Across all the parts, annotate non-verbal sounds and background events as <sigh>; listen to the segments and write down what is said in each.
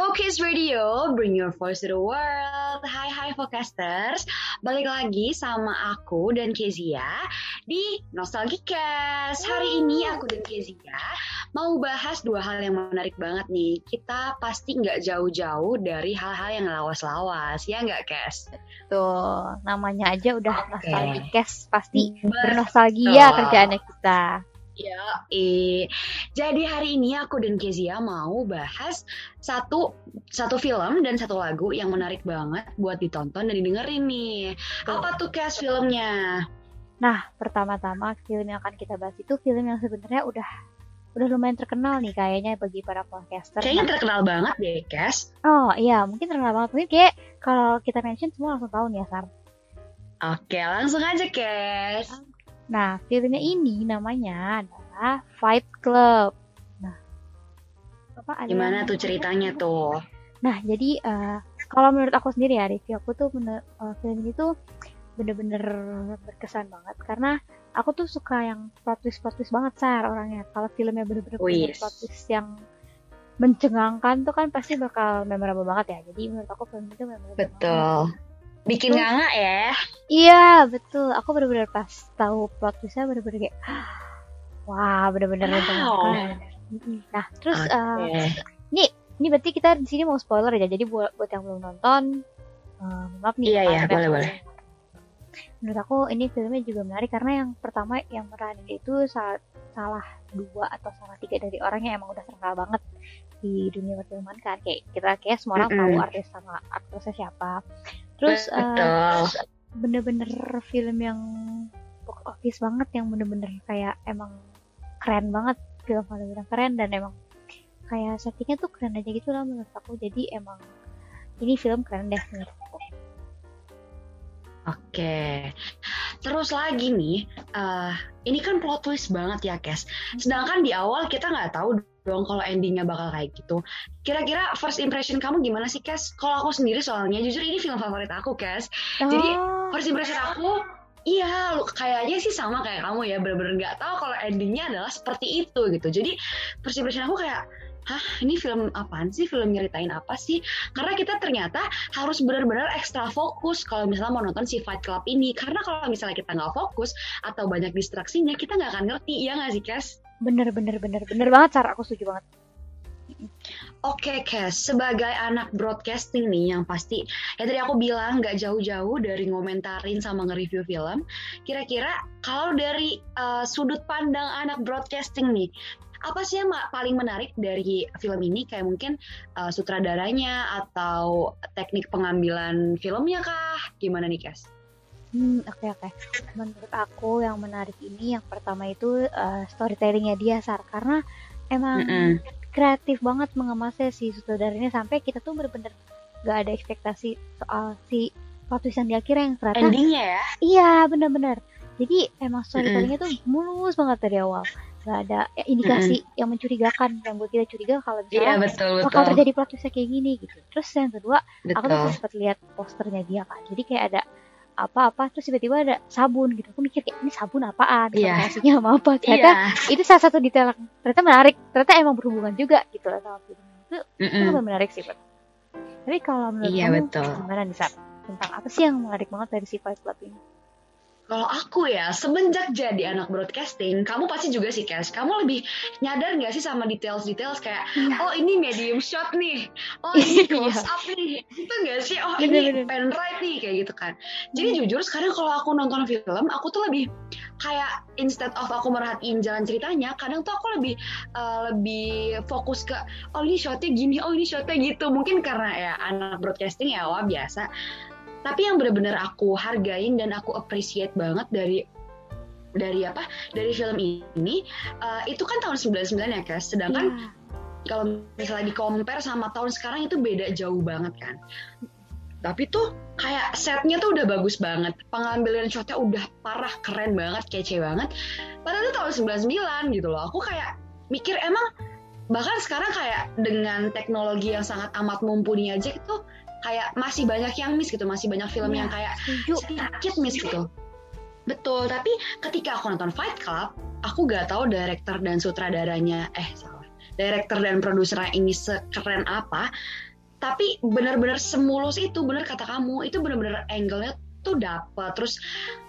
Focus Radio, bring your voice to the world. Hai hai Focasters, balik lagi sama aku dan Kezia di Nostalgicast. Hari ini aku dan Kezia mau bahas dua hal yang menarik banget nih. Kita pasti nggak jauh-jauh dari hal-hal yang lawas-lawas, ya nggak Kes? Tuh, namanya aja udah Oke. Nostalgicast, pasti Betul. bernostalgia kerjaannya kita. Ya, eh. Jadi hari ini aku dan Kezia mau bahas satu satu film dan satu lagu yang menarik banget buat ditonton dan didengerin nih. Apa tuh Kes filmnya? Nah, pertama-tama film yang akan kita bahas itu film yang sebenarnya udah udah lumayan terkenal nih kayaknya bagi para podcaster. Kayaknya Nah, terkenal banget deh, Kes. oh iya, mungkin terkenal banget. Mungkin kayak kalau kita mention semua langsung tahu nih ya, Sar. Oke, langsung aja, Kes. Nah, filmnya ini namanya adalah Fight Club. Nah, apa ada Gimana tuh ceritanya tuh? Nah, jadi eh, kalau menurut aku sendiri ya, review aku tuh bener, eh, film ini tuh bener-bener berkesan banget karena aku tuh suka yang plot twist plot twist banget sar orangnya. Kalau filmnya bener-bener punya Wis. plot twist yang mencengangkan tuh kan pasti bakal memorable banget ya. Jadi menurut aku film itu memorable banget. Bikin Betul. nganga ya. Iya betul. Aku bener-bener pas tahu plot twistnya bener-bener kayak <gasps> wah bener-bener Wow. Nah terus Oke. eh, ini berarti kita di sini mau spoiler ya. Jadi buat buat yang belum nonton, eh, maaf nih. Iya, iya, ada boleh, boleh. Menurut aku ini filmnya juga menarik karena yang pertama yang meranin itu salah, salah dua atau salah tiga dari orang yang emang udah terkenal banget di dunia perfilman kan. Kayak kita kayak semua orang tahu Mm-mm. artis sama aktrisnya siapa. Terus Betul. bener-bener film yang box office banget yang bener-bener kayak emang keren banget film bener-bener keren dan emang kayak settingnya tuh keren aja gitu lah menurut aku jadi emang ini film keren deh menurut aku Oke. Terus lagi nih, eh ini kan plot twist banget ya, Kes. Sedangkan di awal kita nggak tahu dong kalau endingnya bakal kayak gitu. Kira-kira first impression kamu gimana sih, Kes? Kalau aku sendiri soalnya, jujur ini film favorit aku, Kes. Jadi, Oh, First impression aku, iya, lu kayaknya sih sama kayak kamu ya, bener-bener nggak tahu kalau endingnya adalah seperti itu gitu. Jadi, first impression aku kayak, hah, ini film apaan sih? Film nyeritain apa sih? Karena kita ternyata harus benar-benar ekstra fokus kalau misalnya mau nonton si Fight Club ini. Karena kalau misalnya kita nggak fokus atau banyak distraksinya, kita nggak akan ngerti, ya nggak sih, Kes? Bener bener bener bener banget cara aku setuju banget Oke, Kes, sebagai anak broadcasting nih yang pasti, ya tadi aku bilang nggak jauh-jauh dari ngomentarin sama nge-review film. Kira-kira kalau dari uh, sudut pandang anak broadcasting nih, apa sih yang paling menarik dari film ini? Kayak mungkin uh, sutradaranya atau teknik pengambilan filmnya kah? Gimana nih, Kes? Hmm oke oke menurut aku yang menarik ini yang pertama itu eh, storytellingnya dia sar karena emang Mm-mm. kreatif banget mengemasnya si sutradaranya sampai kita tuh bener-bener gak ada ekspektasi soal si plot twist yang dia kira yang ternyata Endingnya ya? iya bener-bener jadi emang storytellingnya tuh mulus banget dari awal gak ada ya, indikasi yang mencurigakan yang buat kita curiga kalau Iya, misalnya betul, bakal betul. terjadi plot twistnya kayak gini gitu terus yang kedua aku tuh Betul. sempat lihat posternya dia kan jadi kayak ada apa-apa terus tiba-tiba ada sabun gitu aku mikir kayak ini sabun apaan Iya. komunikasinya sama apa ternyata Iya. itu salah satu detail yang ternyata menarik ternyata emang berhubungan juga gitu loh sama film itu itu Mm-mm. lumayan menarik sih buat tapi kalau menurut Iya, kamu betul. gimana nih Sar? tentang apa sih yang menarik banget dari si Fight Club ini Kalau aku ya, semenjak jadi anak broadcasting, kamu pasti juga sih, Kes. Kamu lebih nyadar nggak sih sama details-details kayak, Iya. oh ini medium shot nih, oh <laughs> ini Iya. close up nih, itu nggak sih? Oh ini pen right nih, kayak gitu kan. Jadi jujur sekarang kalau aku nonton film, aku tuh lebih kayak instead of aku merhatiin jalan ceritanya, kadang tuh aku lebih uh, lebih fokus ke, oh ini shotnya gini, oh ini shotnya gitu. Mungkin karena ya anak broadcasting ya, wah biasa. Tapi yang bener-bener aku hargain dan aku appreciate banget dari dari apa dari film ini uh, itu kan tahun 99 ya guys sedangkan Iya. kalau misalnya di compare sama tahun sekarang itu beda jauh banget kan? Tapi tuh kayak setnya tuh udah bagus banget. Pengambilan shotnya udah parah keren banget kece banget. Padahal itu tahun 99 gitu loh. Aku kayak mikir emang bahkan sekarang kayak dengan teknologi yang sangat amat mumpuni aja itu kayak masih banyak yang miss gitu masih banyak film Iya, yang kayak sedikit miss gitu. Betul tapi ketika aku nonton Fight Club aku gak tahu director dan sutradaranya eh salah. Director dan produsernya ini sekeren apa tapi benar-benar semulus itu benar kata kamu. Itu benar-benar angle-nya tuh dapat terus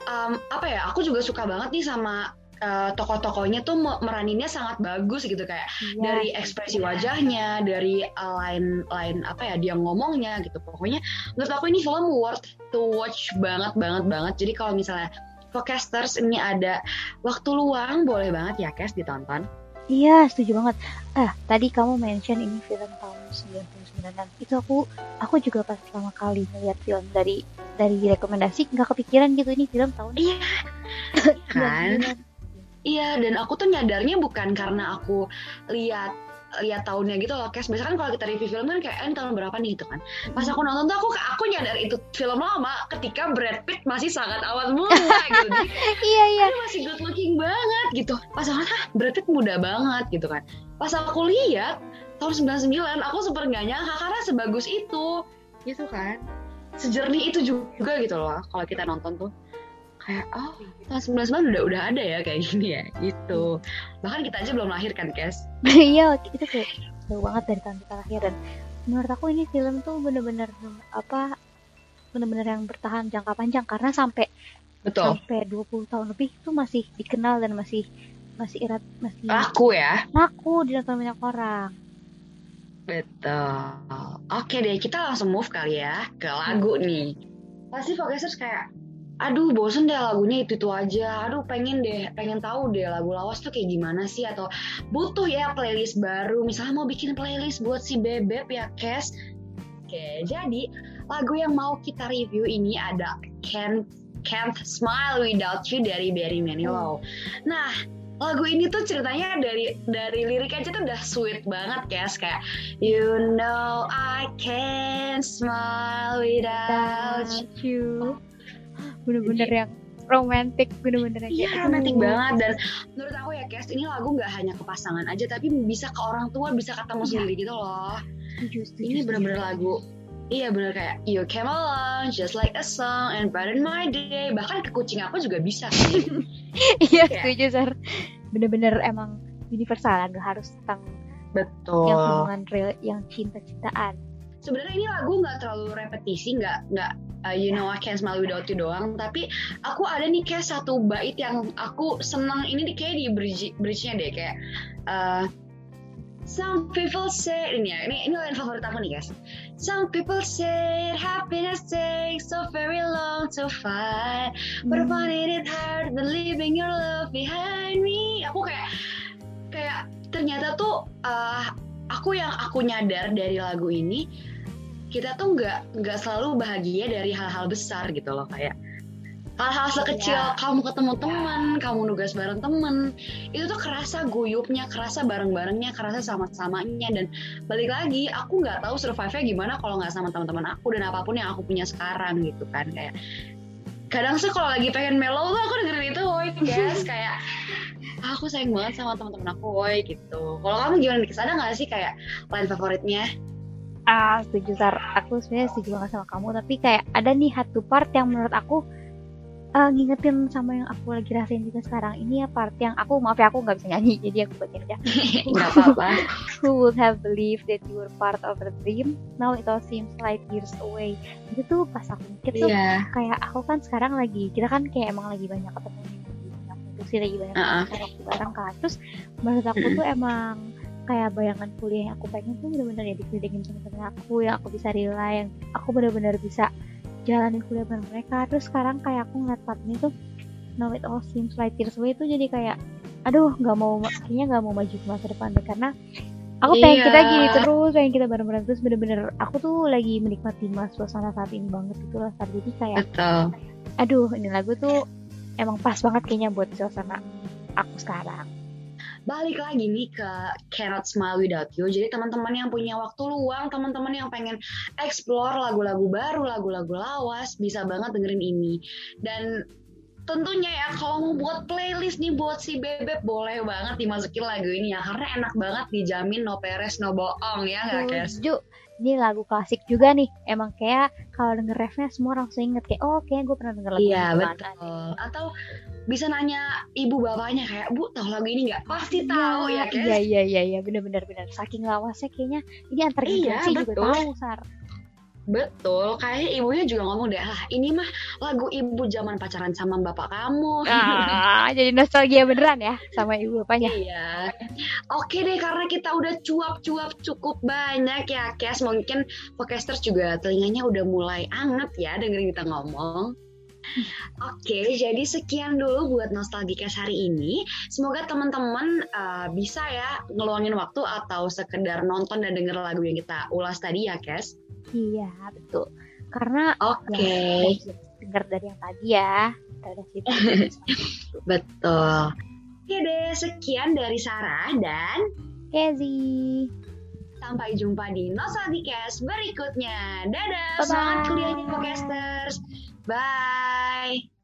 um, apa ya aku juga suka banget nih sama uh, tokoh-tokohnya tuh meraninnya sangat bagus gitu kayak yeah. dari ekspresi wajahnya dari uh, line apa ya dia ngomongnya gitu pokoknya menurut aku ini film worth to watch banget banget banget jadi kalau misalnya Podcasters ini ada waktu luang boleh banget ya Kes ditonton Iya, setuju banget. Ah, tadi kamu mention ini film tahun 99-an. Itu aku aku juga pas pertama kali melihat film dari dari rekomendasi nggak kepikiran gitu ini film tahun. Iya. <laughs> kan? Iya, dan aku tuh nyadarnya bukan karena aku lihat lihat tahunnya gitu loh Kes. Biasanya kan kalau kita review film kan kayak eh, tahun berapa nih? gitu kan. Pas aku nonton tuh aku aku nyadar itu film lama ketika Brad Pitt masih sangat awal muda gitu. <laughs> Jadi, iya iya. Masih good looking banget gitu. Pas aku ah Brad Pitt muda banget gitu kan. Pas aku lihat tahun 99 aku super nggak nyangka karena sebagus itu. Gitu kan. Sejernih itu juga gitu loh kalau kita nonton tuh kayak oh tahun 99 udah udah ada ya kayak gini ya gitu. Bahkan kita aja belum lahir kan Kes? <laughs> Iya itu kayak jauh banget dari tahun kita lahir dan menurut aku ini film tuh bener-bener apa bener-bener yang bertahan jangka panjang karena sampai Betul. sampai 20 tahun lebih itu masih dikenal dan masih masih erat masih laku ya? laku di banyak orang. Betul. Oke deh kita langsung move kali ya ke lagu hmm. nih. Pasti Focusers kayak aduh bosen deh lagunya itu itu aja. Aduh pengen deh pengen tahu deh lagu lawas tuh kayak gimana sih? Atau butuh ya playlist baru. Misalnya mau bikin playlist buat si bebek ya Kes. Oke jadi lagu yang mau kita review ini ada Can't Can't Smile Without You dari Barry Manilow. Nah lagu ini tuh ceritanya dari dari lirik aja tuh udah sweet banget guys kayak you know I can't smile without you bener-bener yang romantis bener-bener iya romantis banget. Dan menurut aku ya Kes ini lagu nggak hanya ke pasangan aja tapi bisa ke orang tua bisa ketemu ya. sendiri gitu loh. Just, ini bener-bener lagu Iya bener kayak You came along just like a song and brighten my day. Bahkan ke kucing aku juga bisa <laughs> Iya setuju Sar. Bener-bener emang universal Gak harus tentang Betul. Yang hubungan real Yang cinta-cintaan. Sebenarnya ini lagu nggak terlalu repetisi nggak nggak uh, you know I can't smile without you doang tapi aku ada nih kayak satu bait yang aku senang ini kayak di bridge bridge-nya deh kayak uh, Some people say ini ya ini ini lain favorit aku nih guys. Some people say happiness takes so very long to find, but I hmm. find it hard than leaving your love behind me. Aku kayak kayak ternyata tuh uh, aku yang aku nyadar dari lagu ini kita tuh nggak nggak selalu bahagia dari hal-hal besar gitu loh kayak hal-hal sekecil yeah. kamu ketemu teman, yeah. kamu nugas bareng temen, itu tuh kerasa guyupnya, kerasa bareng-barengnya, kerasa sama-samanya dan balik lagi aku nggak tahu survive-nya gimana kalau nggak sama teman-teman aku dan apa pun yang aku punya sekarang gitu kan kayak kadang sih kalau lagi pengen mellow tuh aku dengerin itu woi guys <laughs> kayak aku sayang banget sama teman-teman aku woi gitu kalau kamu gimana nih ada nggak sih kayak lain favoritnya ah setuju sar aku sebenarnya setuju banget sama kamu tapi kayak ada nih satu part yang menurut aku uh, ngingetin sama yang aku lagi rasain juga sekarang. Ini ya part yang aku maaf ya aku nggak bisa nyanyi jadi aku bacain aja. <laughs> Nggak apa-apa. Who would have believed that you were part of a dream? Now it all seems like years away. Itu tuh pas aku mikir tuh yeah. kayak aku kan sekarang lagi kita kan kayak emang lagi banyak ketemu sih lagi banyak uh -uh. waktu bareng kan. Terus menurut aku tuh <clears throat> emang kayak bayangan kuliah yang aku pengen tuh bener-bener ya dikelilingin teman-teman aku yang aku bisa rely yang aku bener-bener bisa jalanin kuliah bareng mereka. Terus sekarang kayak aku ngeliat part ini tuh now it all seems like tears away itu jadi kayak aduh nggak mau kayaknya nggak mau maju ke masa depan deh. Karena aku pengen iya. kita gini terus pengen kita bareng-bareng terus. Bener-bener aku tuh lagi menikmati mas suasana saat ini banget itu lah saat jadi kayak Betul. aduh ini lagu tuh emang pas banget kayaknya buat suasana aku sekarang balik lagi nih ke Cannot Smile Without You. Jadi teman-teman yang punya waktu luang, teman-teman yang pengen explore lagu-lagu baru, lagu-lagu lawas, bisa banget dengerin ini. Dan tentunya ya kalau mau buat playlist nih buat si bebek boleh banget dimasukin lagu ini ya karena enak banget dijamin no peres no bohong ya nggak Kes? Ini lagu klasik juga nih. Emang kayak kalau denger refnya semua langsung inget kayak oh kayak gue pernah denger lagu Iya ini betul. gimana." Atau bisa nanya ibu bapaknya kayak bu tahu lagu ini nggak? Pasti tahu ya Kes. Iya iya iya iya bener-bener bener. Saking lawasnya kayaknya ini antar Iya, generasi juga betul. tahu sar. Betul, kayaknya ibunya juga ngomong deh, lah ini mah lagu ibu zaman pacaran sama bapak kamu. Ah, jadi nostalgia beneran ya sama ibu bapaknya. Iya. Oke deh, karena kita udah cuap-cuap cukup banyak ya, Kes. Mungkin podcasters juga telinganya udah mulai anget ya dengerin kita ngomong. Oke, jadi sekian dulu buat Nostalgikas hari ini. Semoga teman-teman uh, bisa ya ngeluangin waktu atau sekedar nonton dan denger lagu yang kita ulas tadi ya, Kes. Iya betul. Karena Oke, ya, dengar dari yang tadi ya. Cerita. <laughs> betul. Oke deh, sekian dari Sarah dan Kezi. Sampai jumpa di Nostalgicast berikutnya. Dadah, Bye-bye. semangat kuliahnya podcasters. Bye.